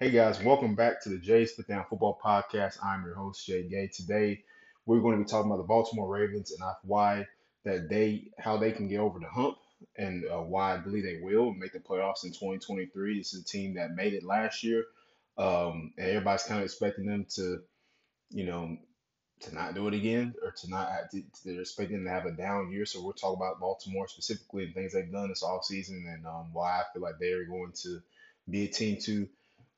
Hey guys, welcome back to the Jay's Sit Down Football Podcast. I'm your host Jay Gay. Today we're going to be talking about the Baltimore Ravens and why that they how they can get over the hump and uh, why I believe they will make the playoffs in 2023. This is a team that made it last year, um, and everybody's kind of expecting them to, you know, to not do it again or to not to, they're expecting to have a down year. So we're talking about Baltimore specifically and things they've done this offseason and um, why I feel like they're going to be a team to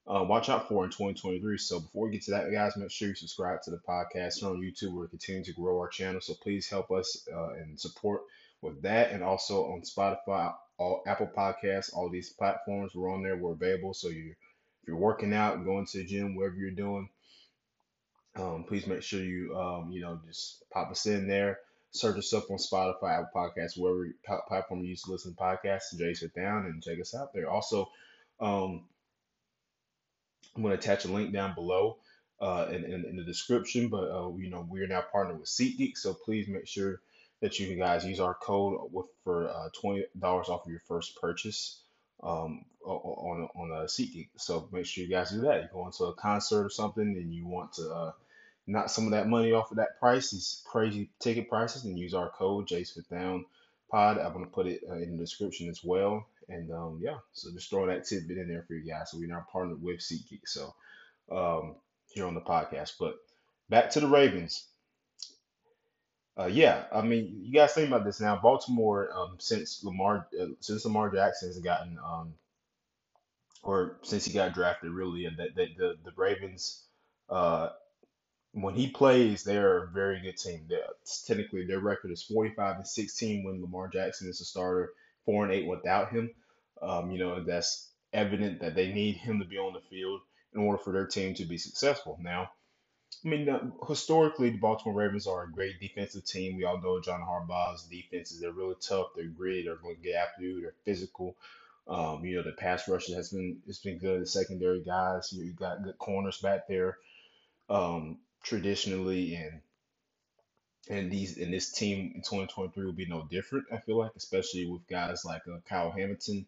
uh, watch out for in 2023. So before we get to that, guys, make sure you subscribe to the podcast We're on YouTube. We're continuing to grow our channel, so please help us uh, and support with that, and also on Spotify, all Apple Podcasts, all these platforms. We're on there. We're available. So you, if you're working out, going to the gym, wherever you're doing, um, please make sure you um, you know just pop us in there. Search us up on Spotify, Apple Podcasts, wherever platform you use to listen to podcasts. Jay sit down and check us out there. Also, um, I'm going to attach a link down below uh, in, in, in the description. But uh, you know, we're now partnered with SeatGeek, so please make sure that you guys use our code with, for uh, twenty dollars off of your first purchase um, on on a SeatGeek. So make sure you guys do that. You go into a concert or something, and you want to uh, knock some of that money off of that price, these crazy ticket prices, and use our code Jason Down Pod. I'm gonna put it uh, in the description as well. And um, yeah, so just throwing that tidbit in there for you guys. So we're now partnered with SeatGeek. So um, here on the podcast. But back to the Ravens. Uh, yeah, I mean, you guys think about this now. Baltimore, um, since Lamar, uh, since Lamar Jackson has gotten, um, or since he got drafted, really, and that the, the the Ravens, uh, when he plays, they're a very good team. They're, technically, their record is 45 and 16 when Lamar Jackson is a starter, four and eight without him. Um, you know, that's evident that they need him to be on the field in order for their team to be successful. Now, I mean, historically, the Baltimore Ravens are a great defensive team. We all know John Harbaugh's defenses. They're really tough. They're gritty. They're going to get after you. They're physical. Um, you know, the pass rush has been it's been good. The secondary guys, you got good corners back there. Um, traditionally, and and these and this team in 2023 will be no different. I feel like, especially with guys like uh, Kyle Hamilton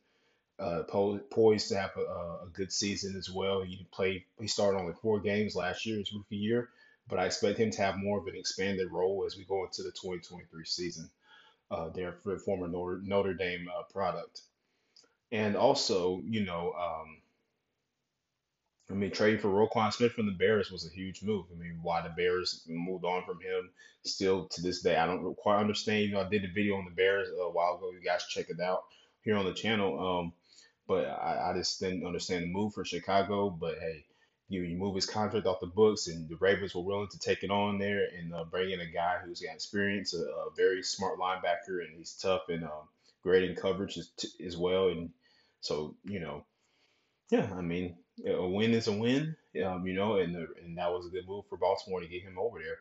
uh, poised to have a, a good season as well. He played, he started only four games last year, his rookie year, but I expect him to have more of an expanded role as we go into the 2023 season. Uh, there for former Notre, Notre Dame uh, product, and also, you know, um, I mean, trading for Roquan Smith from the Bears was a huge move. I mean, why the Bears moved on from him, still to this day, I don't quite understand. You know, I did a video on the Bears a while ago. You guys check it out here on the channel. Um, but I, I just didn't understand the move for Chicago. But hey, you, you move his contract off the books, and the Ravens were willing to take it on there and uh, bring in a guy who's got experience, a, a very smart linebacker, and he's tough and um, great in coverage as, as well. And so, you know, yeah, I mean, a win is a win, um, you know, and the, and that was a good move for Baltimore to get him over there.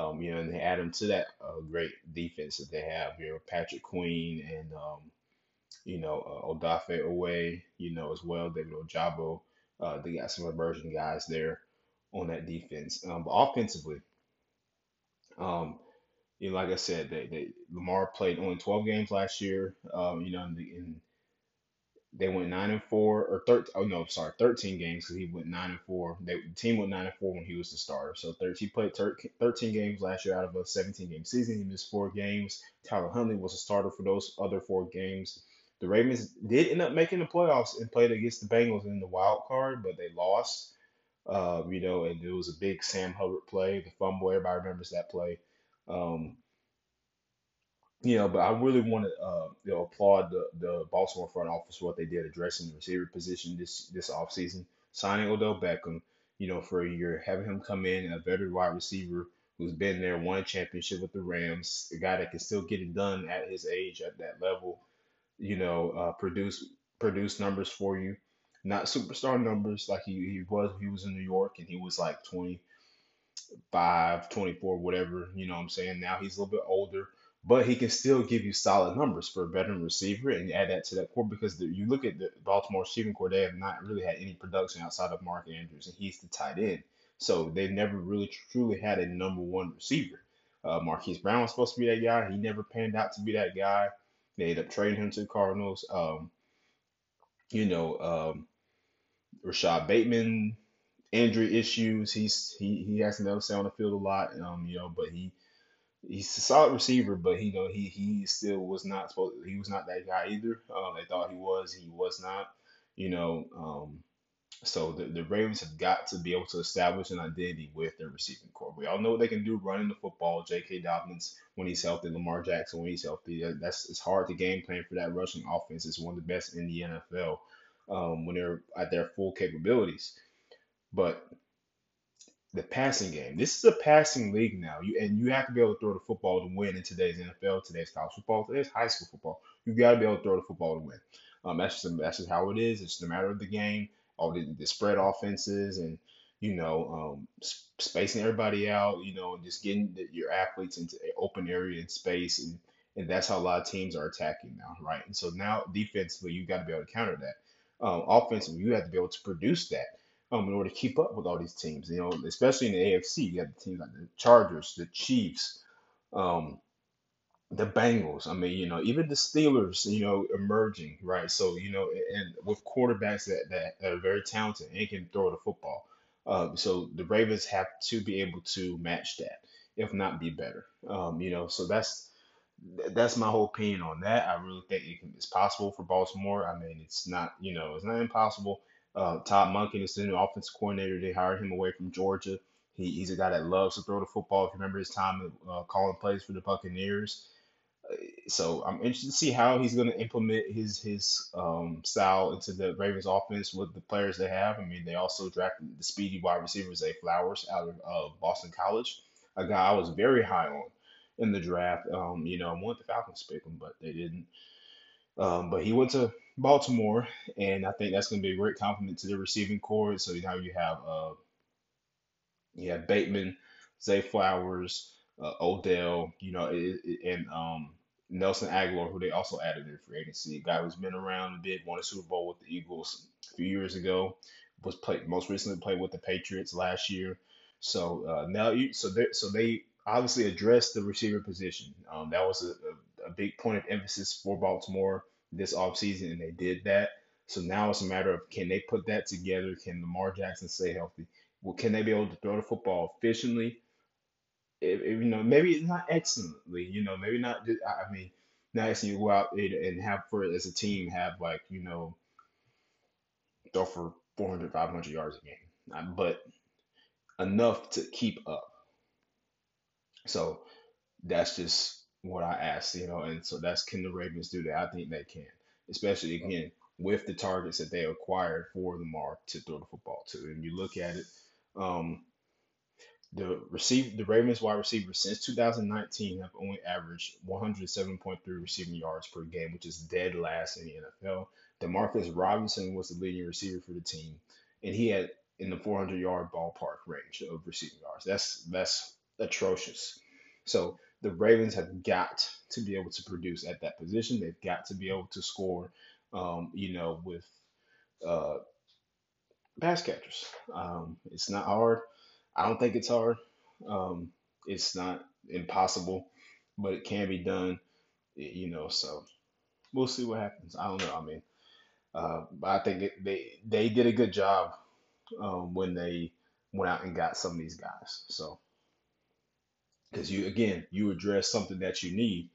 Um, you know, and they add him to that uh, great defense that they have. You know, Patrick Queen and um, you know, uh, Odafe Oweh, you know, as well, David Ojabo. Uh, they got some emerging guys there on that defense. Um, but offensively, um, you know, like I said, they, they Lamar played only 12 games last year. Um, you know, in, the, in they went nine and four or 13. Oh no, sorry, 13 games because he went nine and four. They, the team went nine and four when he was the starter. So 13, he played 13 games last year out of a 17 game season. He missed four games. Tyler Huntley was a starter for those other four games. The Ravens did end up making the playoffs and played against the Bengals in the wild card, but they lost. Uh, you know, and it was a big Sam Hubbard play, the fumble. Everybody remembers that play. Um, you know, but I really want to uh, you know applaud the, the Baltimore front office for what they did addressing the receiver position this this offseason, signing Odell Beckham, you know, for a year, having him come in, a veteran wide receiver who's been there, won a championship with the Rams, a guy that can still get it done at his age at that level you know, uh, produce produce numbers for you. Not superstar numbers like he, he was he was in New York and he was like 25, 24, whatever, you know what I'm saying? Now he's a little bit older, but he can still give you solid numbers for a veteran receiver and add that to that core because the, you look at the Baltimore receiving corps, they have not really had any production outside of Mark Andrews and he's the tight end. So they've never really truly had a number one receiver. Uh, Marquise Brown was supposed to be that guy. He never panned out to be that guy. They ended up trading him to the Cardinals. Um, you know, um, Rashod Bateman injury issues. He's he he able to stay on the field a lot. Um, you know, but he he's a solid receiver, but you know he he still was not supposed. He was not that guy either. Um, they thought he was. And he was not. You know. Um, so the, the Ravens have got to be able to establish an identity with their receiving corps. We all know what they can do running the football. J.K. Dobbins when he's healthy, Lamar Jackson when he's healthy. That's it's hard to game plan for that rushing offense. It's one of the best in the NFL um, when they're at their full capabilities. But the passing game. This is a passing league now. You and you have to be able to throw the football to win in today's NFL, today's college football, today's high school football. You got to be able to throw the football to win. Um, that's just that's just how it is. It's a matter of the game all the, the spread offenses and you know um, spacing everybody out you know and just getting the, your athletes into open area and space and and that's how a lot of teams are attacking now right and so now defensively you got to be able to counter that um, offensively you have to be able to produce that um, in order to keep up with all these teams you know especially in the AFC you have the teams like the Chargers the Chiefs um, the Bengals. I mean, you know, even the Steelers, you know, emerging, right? So, you know, and with quarterbacks that, that, that are very talented and can throw the football. Um, so the Ravens have to be able to match that, if not be better. Um, you know, so that's that's my whole opinion on that. I really think it can, it's possible for Baltimore. I mean, it's not, you know, it's not impossible. Uh, Todd Monken is the new offensive coordinator. They hired him away from Georgia. He, he's a guy that loves to throw the football. If you remember his time uh, calling plays for the Buccaneers, so I'm interested to see how he's going to implement his his um, style into the Ravens offense with the players they have. I mean, they also drafted the speedy wide receiver Zay Flowers out of uh, Boston College, a guy I was very high on in the draft. Um, you know, I wanted the Falcons to pick him, but they didn't. Um, but he went to Baltimore, and I think that's going to be a great complement to the receiving corps. So now you have uh, you have Bateman, Zay Flowers, uh, Odell, you know, it, it, and um, Nelson Agholor, who they also added in free agency, guy who's been around a bit, won a Super Bowl with the Eagles a few years ago, was played most recently played with the Patriots last year. So uh, now, you, so they so they obviously addressed the receiver position. Um, that was a, a, a big point of emphasis for Baltimore this offseason, and they did that. So now it's a matter of can they put that together? Can Lamar Jackson stay healthy? Well, can they be able to throw the football efficiently you know, maybe not excellently, you know, maybe not. I mean, nice you go out and have for as a team have like you know, throw for 400, 500 yards a game, uh, but enough to keep up. So that's just what I asked, you know, and so that's can the Ravens do that? I think they can, especially again with the targets that they acquired for Lamar to throw the football to. And you look at it, um, the receive the Ravens wide receivers since 2019 have only averaged 107.3 receiving yards per game, which is dead last in the NFL. Demarcus Robinson was the leading receiver for the team, and he had in the 400 yard ballpark range of receiving yards. That's that's atrocious. So the Ravens have got to be able to produce at that position. They've got to be able to score, um, you know, with uh, pass catchers. Um, it's not hard. I don't think it's hard. Um, it's not impossible, but it can be done. You know, so we'll see what happens. I don't know. I mean, uh, but I think it, they they did a good job um, when they went out and got some of these guys. So because you again you address something that you need,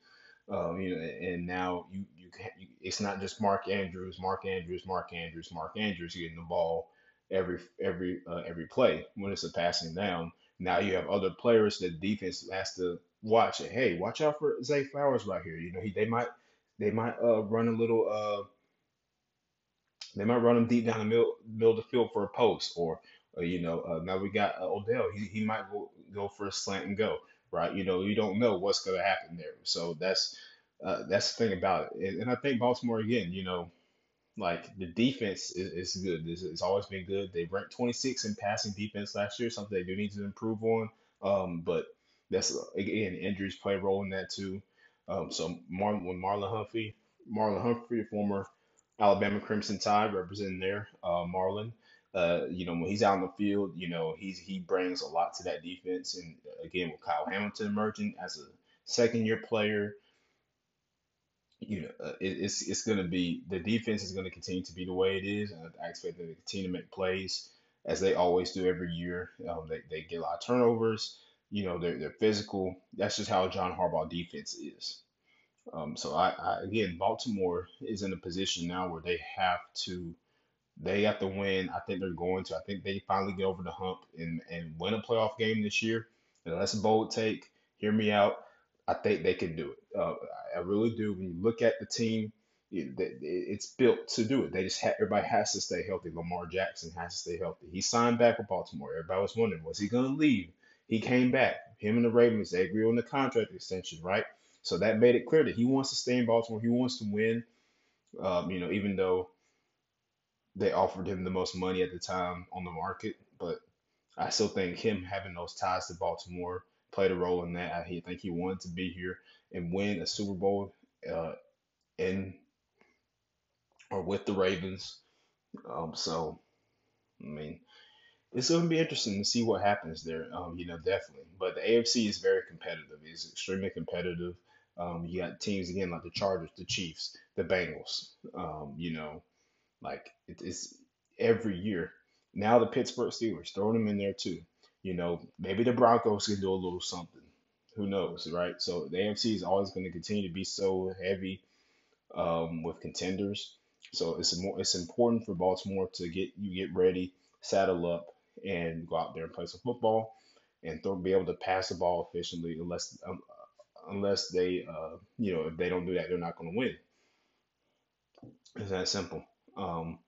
um, you know, and now you you, can, you it's not just Mark Andrews, Mark Andrews, Mark Andrews, Mark Andrews getting the ball every every uh, every play when it's a passing down. Now you have other players that defense has to watch. And, hey, watch out for Zay Flowers right here. You know, he they might they might uh, run a little uh they might run him deep down the middle middle of the field for a post or uh, you know uh, now we got uh, Odell. He he might go go for a slant and go right. You know you don't know what's going to happen there. So that's uh, that's the thing about it. And, and I think Baltimore again. You know like the defense is, is good. It's, it's always been good. They ranked 26 in passing defense last year, something they do need to improve on. Um, but that's again injuries play a role in that too. Um, so Mar- when Marlon Humphrey, Marlon Humphrey, former Alabama Crimson Tide, representing there, uh, Marlon. Uh, you know, when he's out on the field, you know, he's he brings a lot to that defense. And again, with Kyle Hamilton emerging as a second year player, you know, uh, it, it's it's going to be the defense is going to continue to be the way it is, I expect them to continue to make plays as they always do every year. Um, they they get a lot of turnovers. You know, they're they're physical. That's just how John Harbaugh defense is. Um, so I, I again, Baltimore is in a position now where they have to they have to win. I think they're going to. I think they finally get over the hump and and win a playoff game this year. And that's a bold take. Hear me out. I think they can do it. Uh, I really do. When you look at the team, it, it- it's built to do it. They just everybody has to stay healthy. Lamar Jackson has to stay healthy. He signed back with Baltimore. Everybody was wondering, was he going to leave? He came back. Him and the Ravens, they agreed on the contract extension, right? So that made it clear that he wants to stay in Baltimore. He wants to win. Um, you know, even though they offered him the most money at the time on the market, but I still think him having those ties to Baltimore played a role in that. I think he wanted to be here and win a Super Bowl uh, in or with the Ravens. Um, so I mean, it's going to be interesting to see what happens there. Um, you know, definitely. But the AFC is very competitive. It's extremely competitive. Um, you got teams again like the Chargers, the Chiefs, the Bengals. Um, you know, like it, it's every year. Now the Pittsburgh Steelers, throwing them in there too. You know, maybe the Broncos can do a little something. Who knows, right? So the AFC is always going to continue to be so heavy um, with contenders. So it's more it's important for Baltimore to get you get ready, saddle up, and go out there and play some football, and throw, be able to pass the ball efficiently. Unless um, unless they uh, you know if they don't do that, they're not going to win. It's that simple. Um,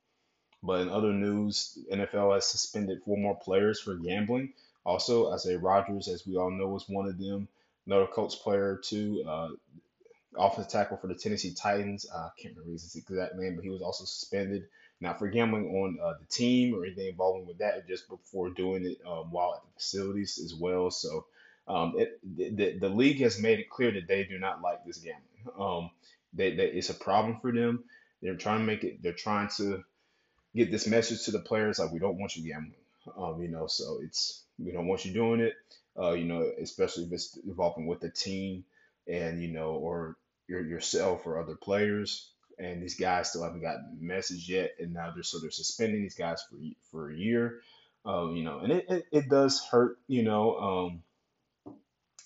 But in other news, NFL has suspended four more players for gambling. Also, Isaiah Rodgers, as we all know, was one of them. Another Colts player too, uh, offensive tackle for the Tennessee Titans. Uh, I can't remember his exact name, but he was also suspended, not for gambling on uh, the team or anything involving with that, just before doing it um, while at the facilities as well. So um, it, the, the league has made it clear that they do not like this gambling. Um, they, they, it's a problem for them. They're trying to make it. They're trying to get this message to the players like we don't want you gambling. Um, you know, so it's we don't want you doing it. Uh, you know, especially if it's involving with the team and you know, or your yourself or other players. And these guys still haven't gotten the message yet, and now they're so they're suspending these guys for for a year. Um, you know, and it, it, it does hurt. You know, um,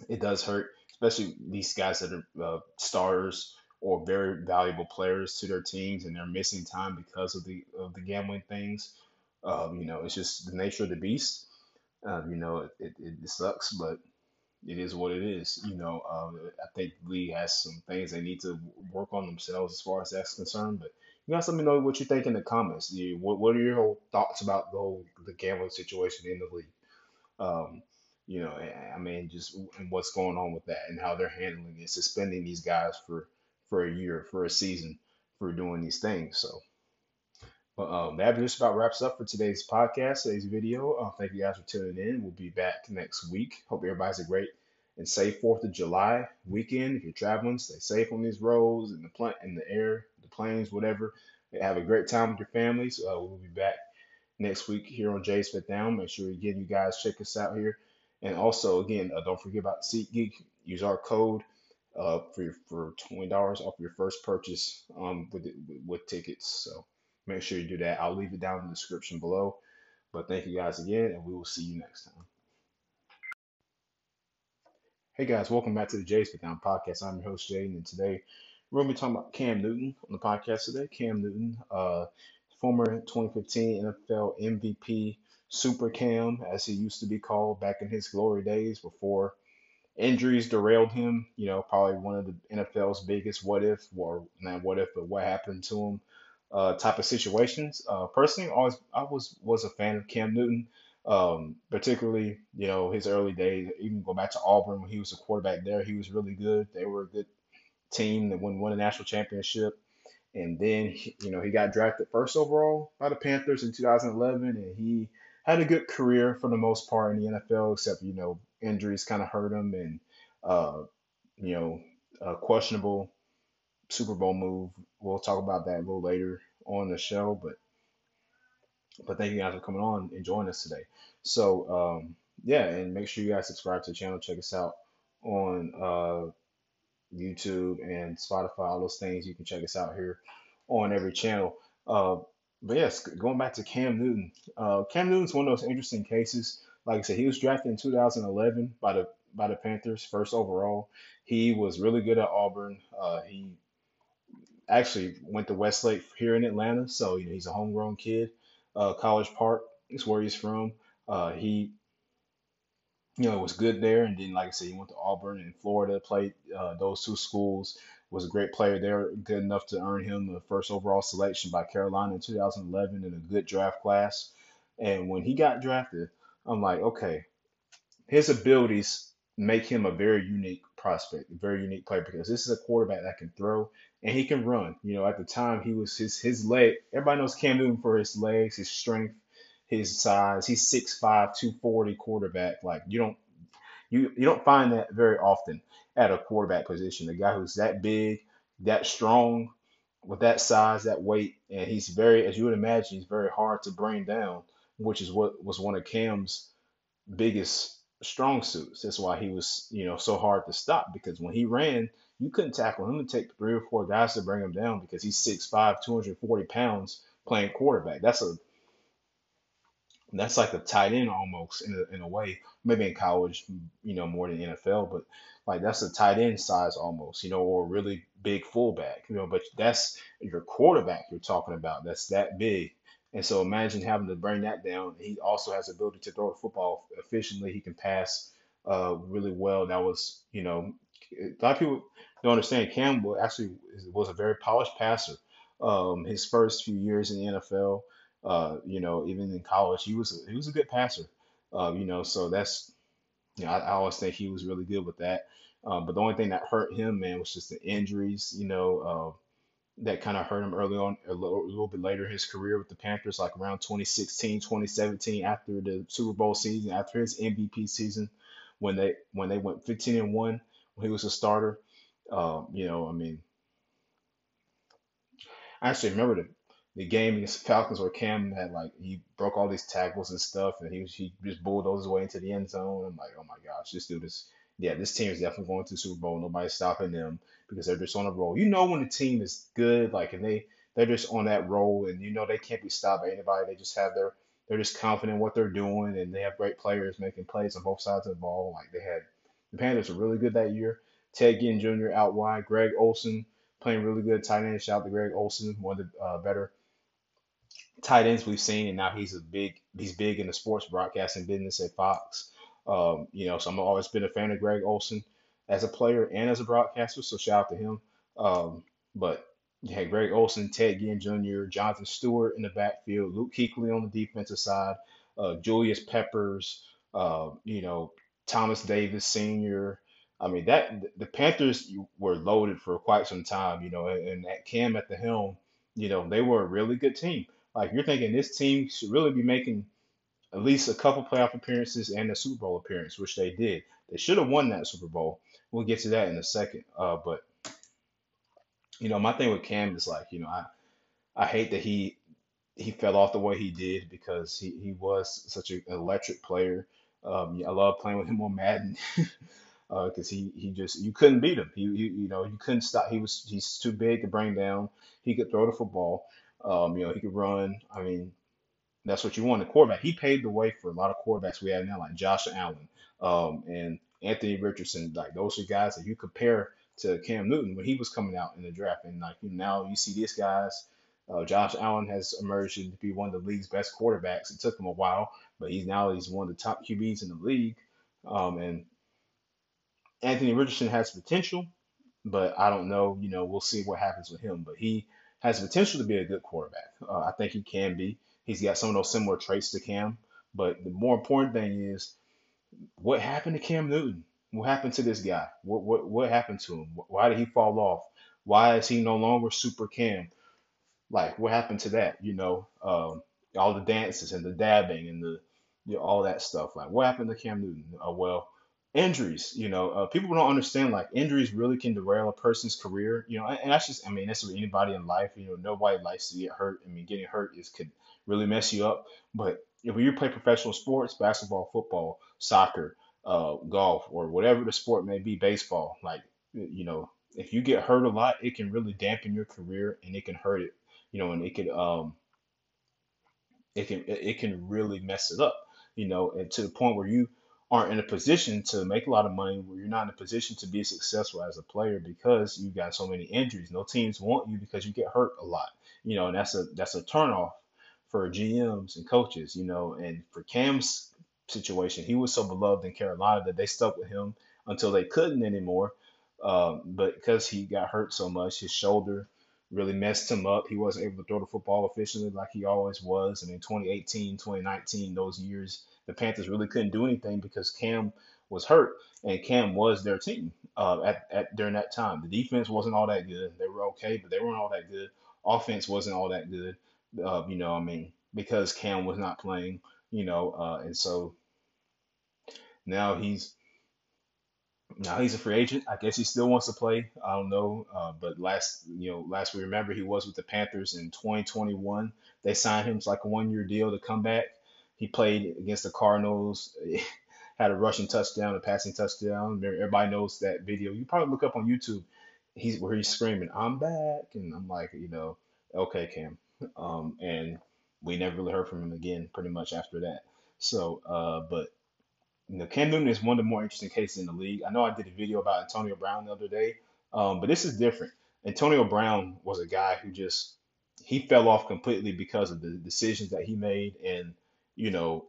it does hurt, especially these guys that are uh, stars or very valuable players to their teams, and they're missing time because of the of the gambling things. Um, you know, it's just the nature of the beast. Um, you know, it, it, it sucks, but it is what it is. You know, um, I think the league has some things they need to work on themselves as far as that's concerned. But you guys let me know what you think in the comments. What, what are your thoughts about the whole the gambling situation in the league? Um, you know, I I mean, just and what's going on with that and how they're handling it, suspending these guys for for a year, for a season, for doing these things. So, but um, that just about wraps up for today's podcast, today's video. Uh, thank you guys for tuning in. We'll be back next week. Hope everybody's a great and safe Fourth of July weekend. If you're traveling, stay safe on these roads, in the plant, in the air, the planes, whatever. Have a great time with your families. Uh, we'll be back next week here on Jay's Fifth Down. Make sure again you guys check us out here. And also again, uh, don't forget about SeatGeek. Use our code uh, for for twenty dollars off your first purchase um, with, with with tickets. So make sure you do that. I'll leave it down in the description below. But thank you guys again, and we will see you next time. Hey guys, welcome back to the Jay's Fit Down podcast. I'm your host Jaden, and today we're to be talking about Cam Newton on the podcast today. Cam Newton, uh, former 2015 NFL MVP, Super Cam, as he used to be called back in his glory days before injuries derailed him. You know, probably one of the NFL's biggest what if, or not what if, but what happened to him uh, type of situations. Uh, personally, always I was was a fan of Cam Newton, um, particularly you know his early days. Even go back to Auburn when he was a quarterback there, he was really good. They were a good team that won won a national championship. And then you know he got drafted first overall by the Panthers in 2011, and he had a good career for the most part in the NFL, except you know injuries kind of hurt him, and uh, you know a questionable Super Bowl move. We'll talk about that a little later on the show, but but thank you guys for coming on and joining us today. So um, yeah, and make sure you guys subscribe to the channel. Check us out on uh, YouTube and Spotify, all those things. You can check us out here on every channel. Uh, but yes, going back to Cam Newton. Uh, Cam Newton's one of those interesting cases. Like I said, he was drafted in 2011 by the by the Panthers, first overall. He was really good at Auburn. Uh, he actually went to Westlake here in Atlanta, so you know he's a homegrown kid. Uh, College Park is where he's from. Uh, he you know, was good there. And then, like I said, he went to Auburn and Florida, played uh, those two schools, was a great player there, good enough to earn him the first overall selection by Carolina in 2011 in a good draft class. And when he got drafted, I'm like, okay, his abilities make him a very unique prospect, a very unique player because this is a quarterback that can throw and he can run. You know, at the time he was his his leg. Everybody knows Cam Newton for his legs, his strength, his size. He's 6'5", 240 quarterback. Like you don't you you don't find that very often at a quarterback position. A guy who's that big, that strong, with that size, that weight, and he's very, as you would imagine, he's very hard to bring down, which is what was one of Cam's biggest strong suits. That's why he was, you know, so hard to stop because when he ran, you couldn't tackle him. to take three or four guys to bring him down because he's 6'5", 240 pounds playing quarterback. That's a that's like a tight end almost in a, in a way. Maybe in college, you know, more than NFL, but like that's a tight end size almost, you know, or really big fullback, you know. But that's your quarterback you're talking about. That's that big. And so imagine having to bring that down. He also has the ability to throw the football efficiently. He can pass uh, really well. That was, you know, a lot of people don't understand. Campbell actually was a very polished passer. Um, his first few years in the NFL, uh, you know, even in college, he was he was a good passer. Uh, you know, so that's you know, I, I always think he was really good with that. Uh, but the only thing that hurt him, man, was just the injuries. You know, uh, that kind of hurt him early on, a little, a little bit later in his career with the Panthers, like around 2016, 2017, after the Super Bowl season, after his MVP season, when they when they went 15 and one, when he was a starter. Um, you know, I mean, I actually remember the the game against the Falcons where Cam had like he broke all these tackles and stuff, and he was he just bulldozed his way into the end zone. I'm like, oh my gosh, this dude is yeah, this team is definitely going to the Super Bowl. Nobody's stopping them because they're just on a roll. You know when the team is good, like and they they're just on that roll, and you know they can't be stopped by anybody. They just have their they're just confident in what they're doing, and they have great players making plays on both sides of the ball. Like they had the Panthers were really good that year. Ted Ginn Jr. out wide, Greg Olsen playing really good tight end. Shout out to Greg Olsen, one of the uh, better tight ends we've seen, and now he's a big he's big in the sports broadcasting business at Fox. Um, you know, so I've always been a fan of Greg Olsen as a player and as a broadcaster. So shout out to him. Um, but had Greg Olsen, Ted Ginn Jr., Jonathan Stewart in the backfield, Luke Kuechly on the defensive side, uh, Julius Peppers, uh, you know, Thomas Davis Sr. I mean that the Panthers were loaded for quite some time, you know, and, and that Cam at the helm, you know, they were a really good team. Like you're thinking this team should really be making at least a couple playoff appearances and a Super Bowl appearance, which they did. They should have won that Super Bowl. We'll get to that in a second. Uh, but you know, my thing with Cam is like, you know, I I hate that he he fell off the way he did because he, he was such an electric player. Um, I love playing with him on Madden because uh, he he just you couldn't beat him. He, he you know you couldn't stop. He was he's too big to bring down. He could throw the football. Um, you know, he could run. I mean, that's what you want a quarterback. He paved the way for a lot of quarterbacks we have now, like Josh Allen um, and Anthony Richardson. Like those are guys that you compare to Cam Newton when he was coming out in the draft. And like now you see these guys. Uh, Josh Allen has emerged to be one of the league's best quarterbacks. It took him a while, but he's now he's one of the top QBs in the league. Um, and Anthony Richardson has potential, but I don't know. You know, we'll see what happens with him. But he has potential to be a good quarterback. Uh, I think he can be. He's got some of those similar traits to Cam. But the more important thing is what happened to Cam Newton? What happened to this guy? What what what happened to him? Why did he fall off? Why is he no longer Super Cam? Like what happened to that? You know, um, all the dances and the dabbing and the you know, all that stuff. Like what happened to Cam Newton? Uh, well, injuries. You know, uh, people don't understand like injuries really can derail a person's career. You know, and, and that's just I mean that's with anybody in life. You know, nobody likes to get hurt. I mean, getting hurt is could really mess you up. But if you play professional sports, basketball, football, soccer, uh, golf, or whatever the sport may be, baseball, like you know, if you get hurt a lot, it can really dampen your career and it can hurt it, you know, and it could um it can it can really mess it up, you know, and to the point where you aren't in a position to make a lot of money, where you're not in a position to be successful as a player because you got so many injuries. No teams want you because you get hurt a lot, you know, and that's a that's a turnoff for GMs and coaches, you know, and for Cam's situation, he was so beloved in Carolina that they stuck with him until they couldn't anymore. Um, but because he got hurt so much, his shoulder really messed him up. He wasn't able to throw the football efficiently like he always was. And in 2018, 2019, those years, the Panthers really couldn't do anything because Cam was hurt, and Cam was their team uh, at, at during that time. The defense wasn't all that good. They were okay, but they weren't all that good. Offense wasn't all that good. Uh, you know, I mean, because Cam was not playing, you know, uh, and so now he's now he's a free agent. I guess he still wants to play. I don't know. Uh, but last, you know, last we remember he was with the Panthers in 2021. They signed him to like a one-year deal to come back. He played against the Cardinals, had a rushing touchdown, a passing touchdown. Everybody knows that video. You probably look up on YouTube. He's where he's screaming, "I'm back," and I'm like, you know, okay, Cam. Um, and we never really heard from him again, pretty much after that. So, uh, but you know, Cam Newton is one of the more interesting cases in the league. I know I did a video about Antonio Brown the other day, um, but this is different. Antonio Brown was a guy who just he fell off completely because of the decisions that he made, and you know,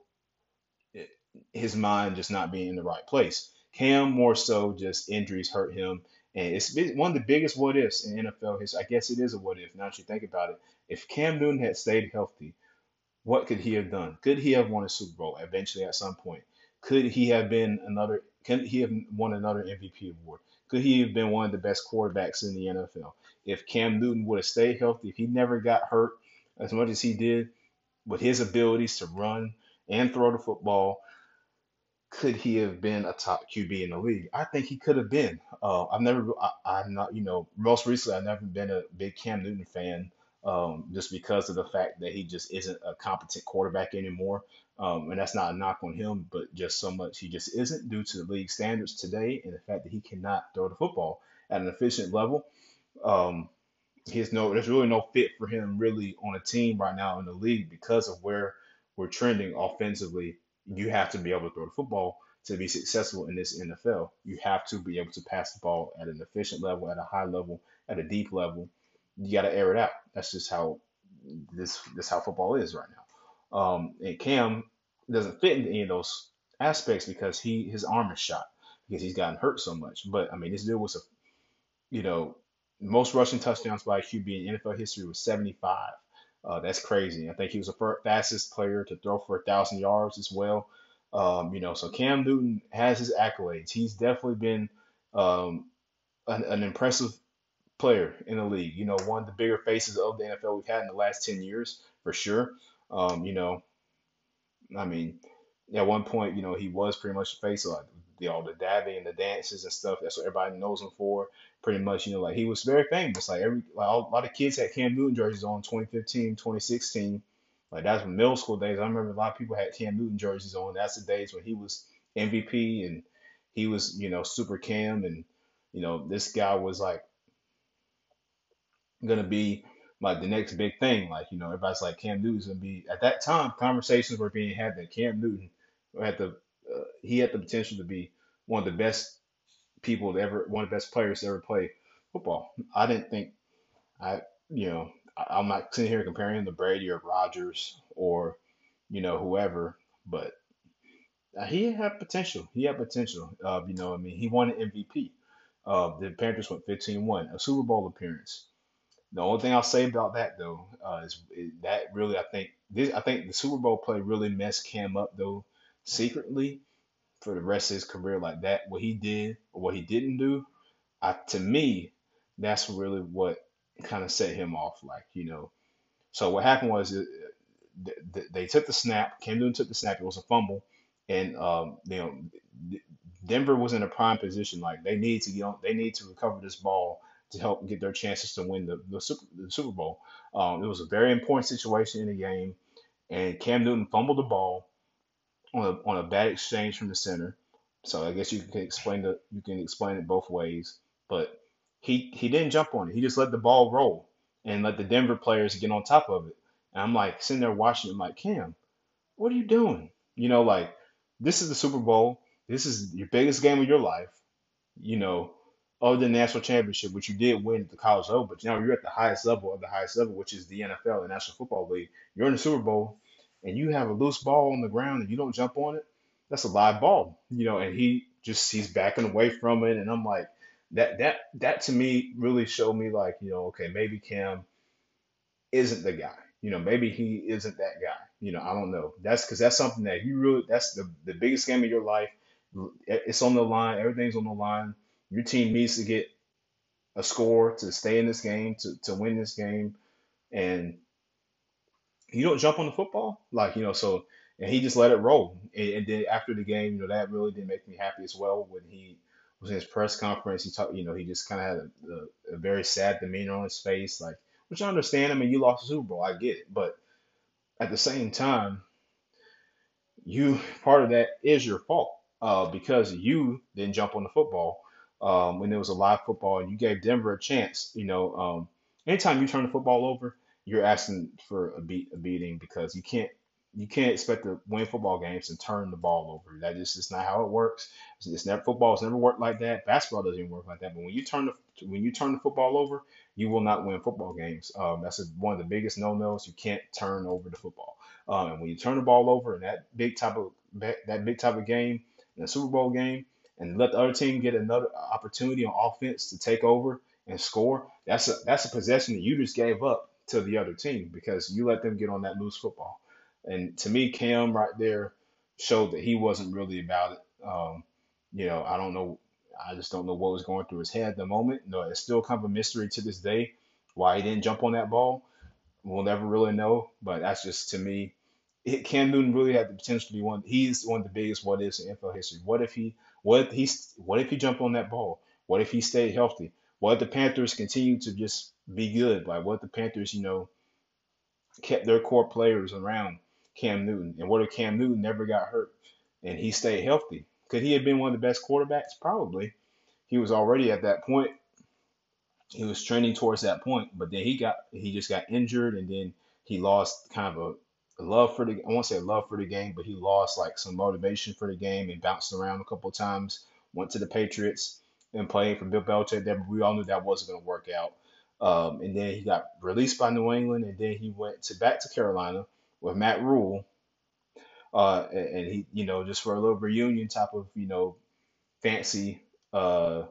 his mind just not being in the right place. Cam more so just injuries hurt him, and it's one of the biggest what ifs in NFL history. I guess it is a what if now that you think about it. If Cam Newton had stayed healthy, what could he have done? Could he have won a Super Bowl eventually at some point? Could he have been another? Can he have won another MVP award? Could he have been one of the best quarterbacks in the NFL if Cam Newton would have stayed healthy? If he never got hurt as much as he did, with his abilities to run and throw the football, could he have been a top QB in the league? I think he could have been. Uh, I've never, I, I'm not, you know, most recently I've never been a big Cam Newton fan, um, just because of the fact that he just isn't a competent quarterback anymore. Um, and that's not a knock on him, but just so much he just isn't due to the league standards today and the fact that he cannot throw the football at an efficient level. Um, he's no, there's really no fit for him really on a team right now in the league because of where we're trending offensively. You have to be able to throw the football to be successful in this NFL. You have to be able to pass the ball at an efficient level, at a high level, at a deep level. You got to air it out. That's just how this this how football is right now. Um, and Cam doesn't fit into any of those aspects because he his arm is shot because he's gotten hurt so much. But I mean, this dude was a you know most rushing touchdowns by a QB in NFL history was 75. Uh, that's crazy. I think he was the fastest player to throw for a thousand yards as well. Um, you know, so Cam Newton has his accolades. He's definitely been um, an, an impressive player in the league. You know, one of the bigger faces of the NFL we've had in the last 10 years for sure. Um, you know, I mean, at one point, you know, he was pretty much the face of you know, the dabbing and the dances and stuff. That's what everybody knows him for. Pretty much, you know, like he was very famous. Like every, like a lot of kids had Cam Newton jerseys on 2015, 2016. Like that's middle school days. I remember a lot of people had Cam Newton jerseys on. That's the days when he was MVP and he was, you know, super Cam and, you know, this guy was like gonna be like the next big thing. Like, you know, everybody's like Cam Newton's gonna be at that time. Conversations were being had that Cam Newton had the uh, he had the potential to be one of the best people to ever, one of the best players to ever play football. I didn't think I, you know, I, I'm not sitting here comparing him to Brady or Rodgers or you know whoever, but uh, he had potential. He had potential. Uh, you know, I mean, he won an MVP. Uh, the Panthers went 15-1, a Super Bowl appearance. The only thing I'll say about that though uh, is, is that really I think this I think the Super Bowl play really messed Cam up though secretly for the rest of his career like that. What he did or what he didn't do, I, to me, that's really what kind of set him off. Like you know, so what happened was uh, th- th- they took the snap. Cam Newton took the snap. It was a fumble, and um, you know Denver was in a prime position. Like they need to get on, they need to recover this ball to help get their chances to win the, the, Super, the Super Bowl. Um, it was a very important situation in the game, and Cam Newton fumbled the ball on a, on a bad exchange from the center. So I guess you can explain the you can explain it both ways. But he he didn't jump on it. He just let the ball roll and let the Denver players get on top of it. And I'm like sitting there watching. I'm like, Cam, what are you doing? You know, like this is the Super Bowl. This is your biggest game of your life. You know, than the national championship, which you did win at the college level, but now you're at the highest level of the highest level, which is the NFL, the National Football League. You're in the Super Bowl, and you have a loose ball on the ground, and you don't jump on it. That's a live ball, you know. And he just he's backing away from it, and I'm like, that that that to me really showed me like, you know, okay, maybe Cam isn't the guy. You know, maybe he isn't that guy. You know, I don't know. That's because that's something that you really that's the the biggest game of your life. It's on the line. Everything's on the line. Your team needs to get a score to stay in this game to to win this game, and you don't jump on the football like you know. So and he just let it roll. And, and then after the game, you know, that really did make me happy as well when he was in his press conference. He talked, you know, he just kind of had a, a, a very sad demeanor on his face, like which I understand. I mean, you lost the Super Bowl, I get it, but at the same time, you part of that is your fault uh, because you didn't jump on the football um, when there was a live football and you gave Denver a chance. You know, um, anytime you turn the football over, you're asking for a beat a beating because you can't you can't expect to win football games and turn the ball over. That is just not how it works. It's never football has never worked like that. Basketball doesn't even work like that. But when you turn the when you turn the football over, you will not win football games. Um, that's a, one of the biggest no nos. You can't turn over the football. Um, and when you turn the ball over in that big type of that big type of game, in a Super Bowl game, and let the other team get another opportunity on offense to take over and score, that's a that's a possession that you just gave up to the other team because you let them get on that loose football. And to me, Cam right there showed that he wasn't really about it. Um, you know, I don't know. I just don't know what was going through his head at the moment. No, it's still kind of a mystery to this day why he didn't jump on that ball. We'll never really know. But that's just to me. It, Cam Newton really had the potential to be one. He's one of the biggest what ifs in NFL history. What if he? What if he? What if he jumped on that ball? What if he stayed healthy? What if the Panthers continue to just be good? Like what the Panthers, you know, kept their core players around Cam Newton? And what if Cam Newton never got hurt and he stayed healthy? Could he have been one of the best quarterbacks? Probably. He was already at that point. He was trending towards that point, but then he got he just got injured and then he lost kind of a, love for the I won't say love for the game, but he lost like some motivation for the game and bounced around a couple times. Went to the Patriots and played for Bill Belichick. That we all knew that wasn't going to work out. Um, and then he got released by New England, and then he went to back to Carolina with Matt Rhule. uh, and he, you know, just for a little reunion type of, you know, fancy, uh,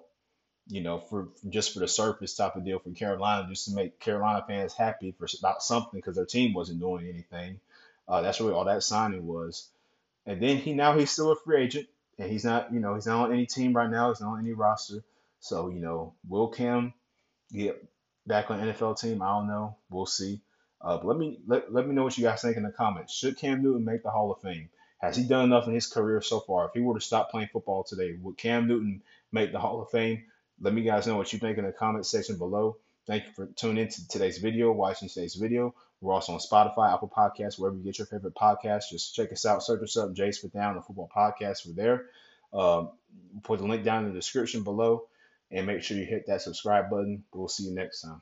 you know, for just for the surface type of deal for Carolina, just to make Carolina fans happy for about something because their team wasn't doing anything. Uh, that's really all that signing was. And then he now he's still a free agent, and he's not, you know, he's not on any team right now. He's not on any roster. So you know, will Cam get back on NFL team? I don't know. We'll see. Uh, but let me let, let me know what you guys think in the comments. Should Cam Newton make the Hall of Fame? Has he done enough in his career so far? If he were to stop playing football today, would Cam Newton make the Hall of Fame? Let me guys know what you think in the comment section below. Thank you for tuning in to today's video, watching today's video. We're also on Spotify, Apple Podcasts, wherever you get your favorite podcast. Just check us out. Search us up, Jay Smith Down, the football podcast. We're there. Um, put the link down in the description below and make sure you hit that subscribe button. We'll see you next time.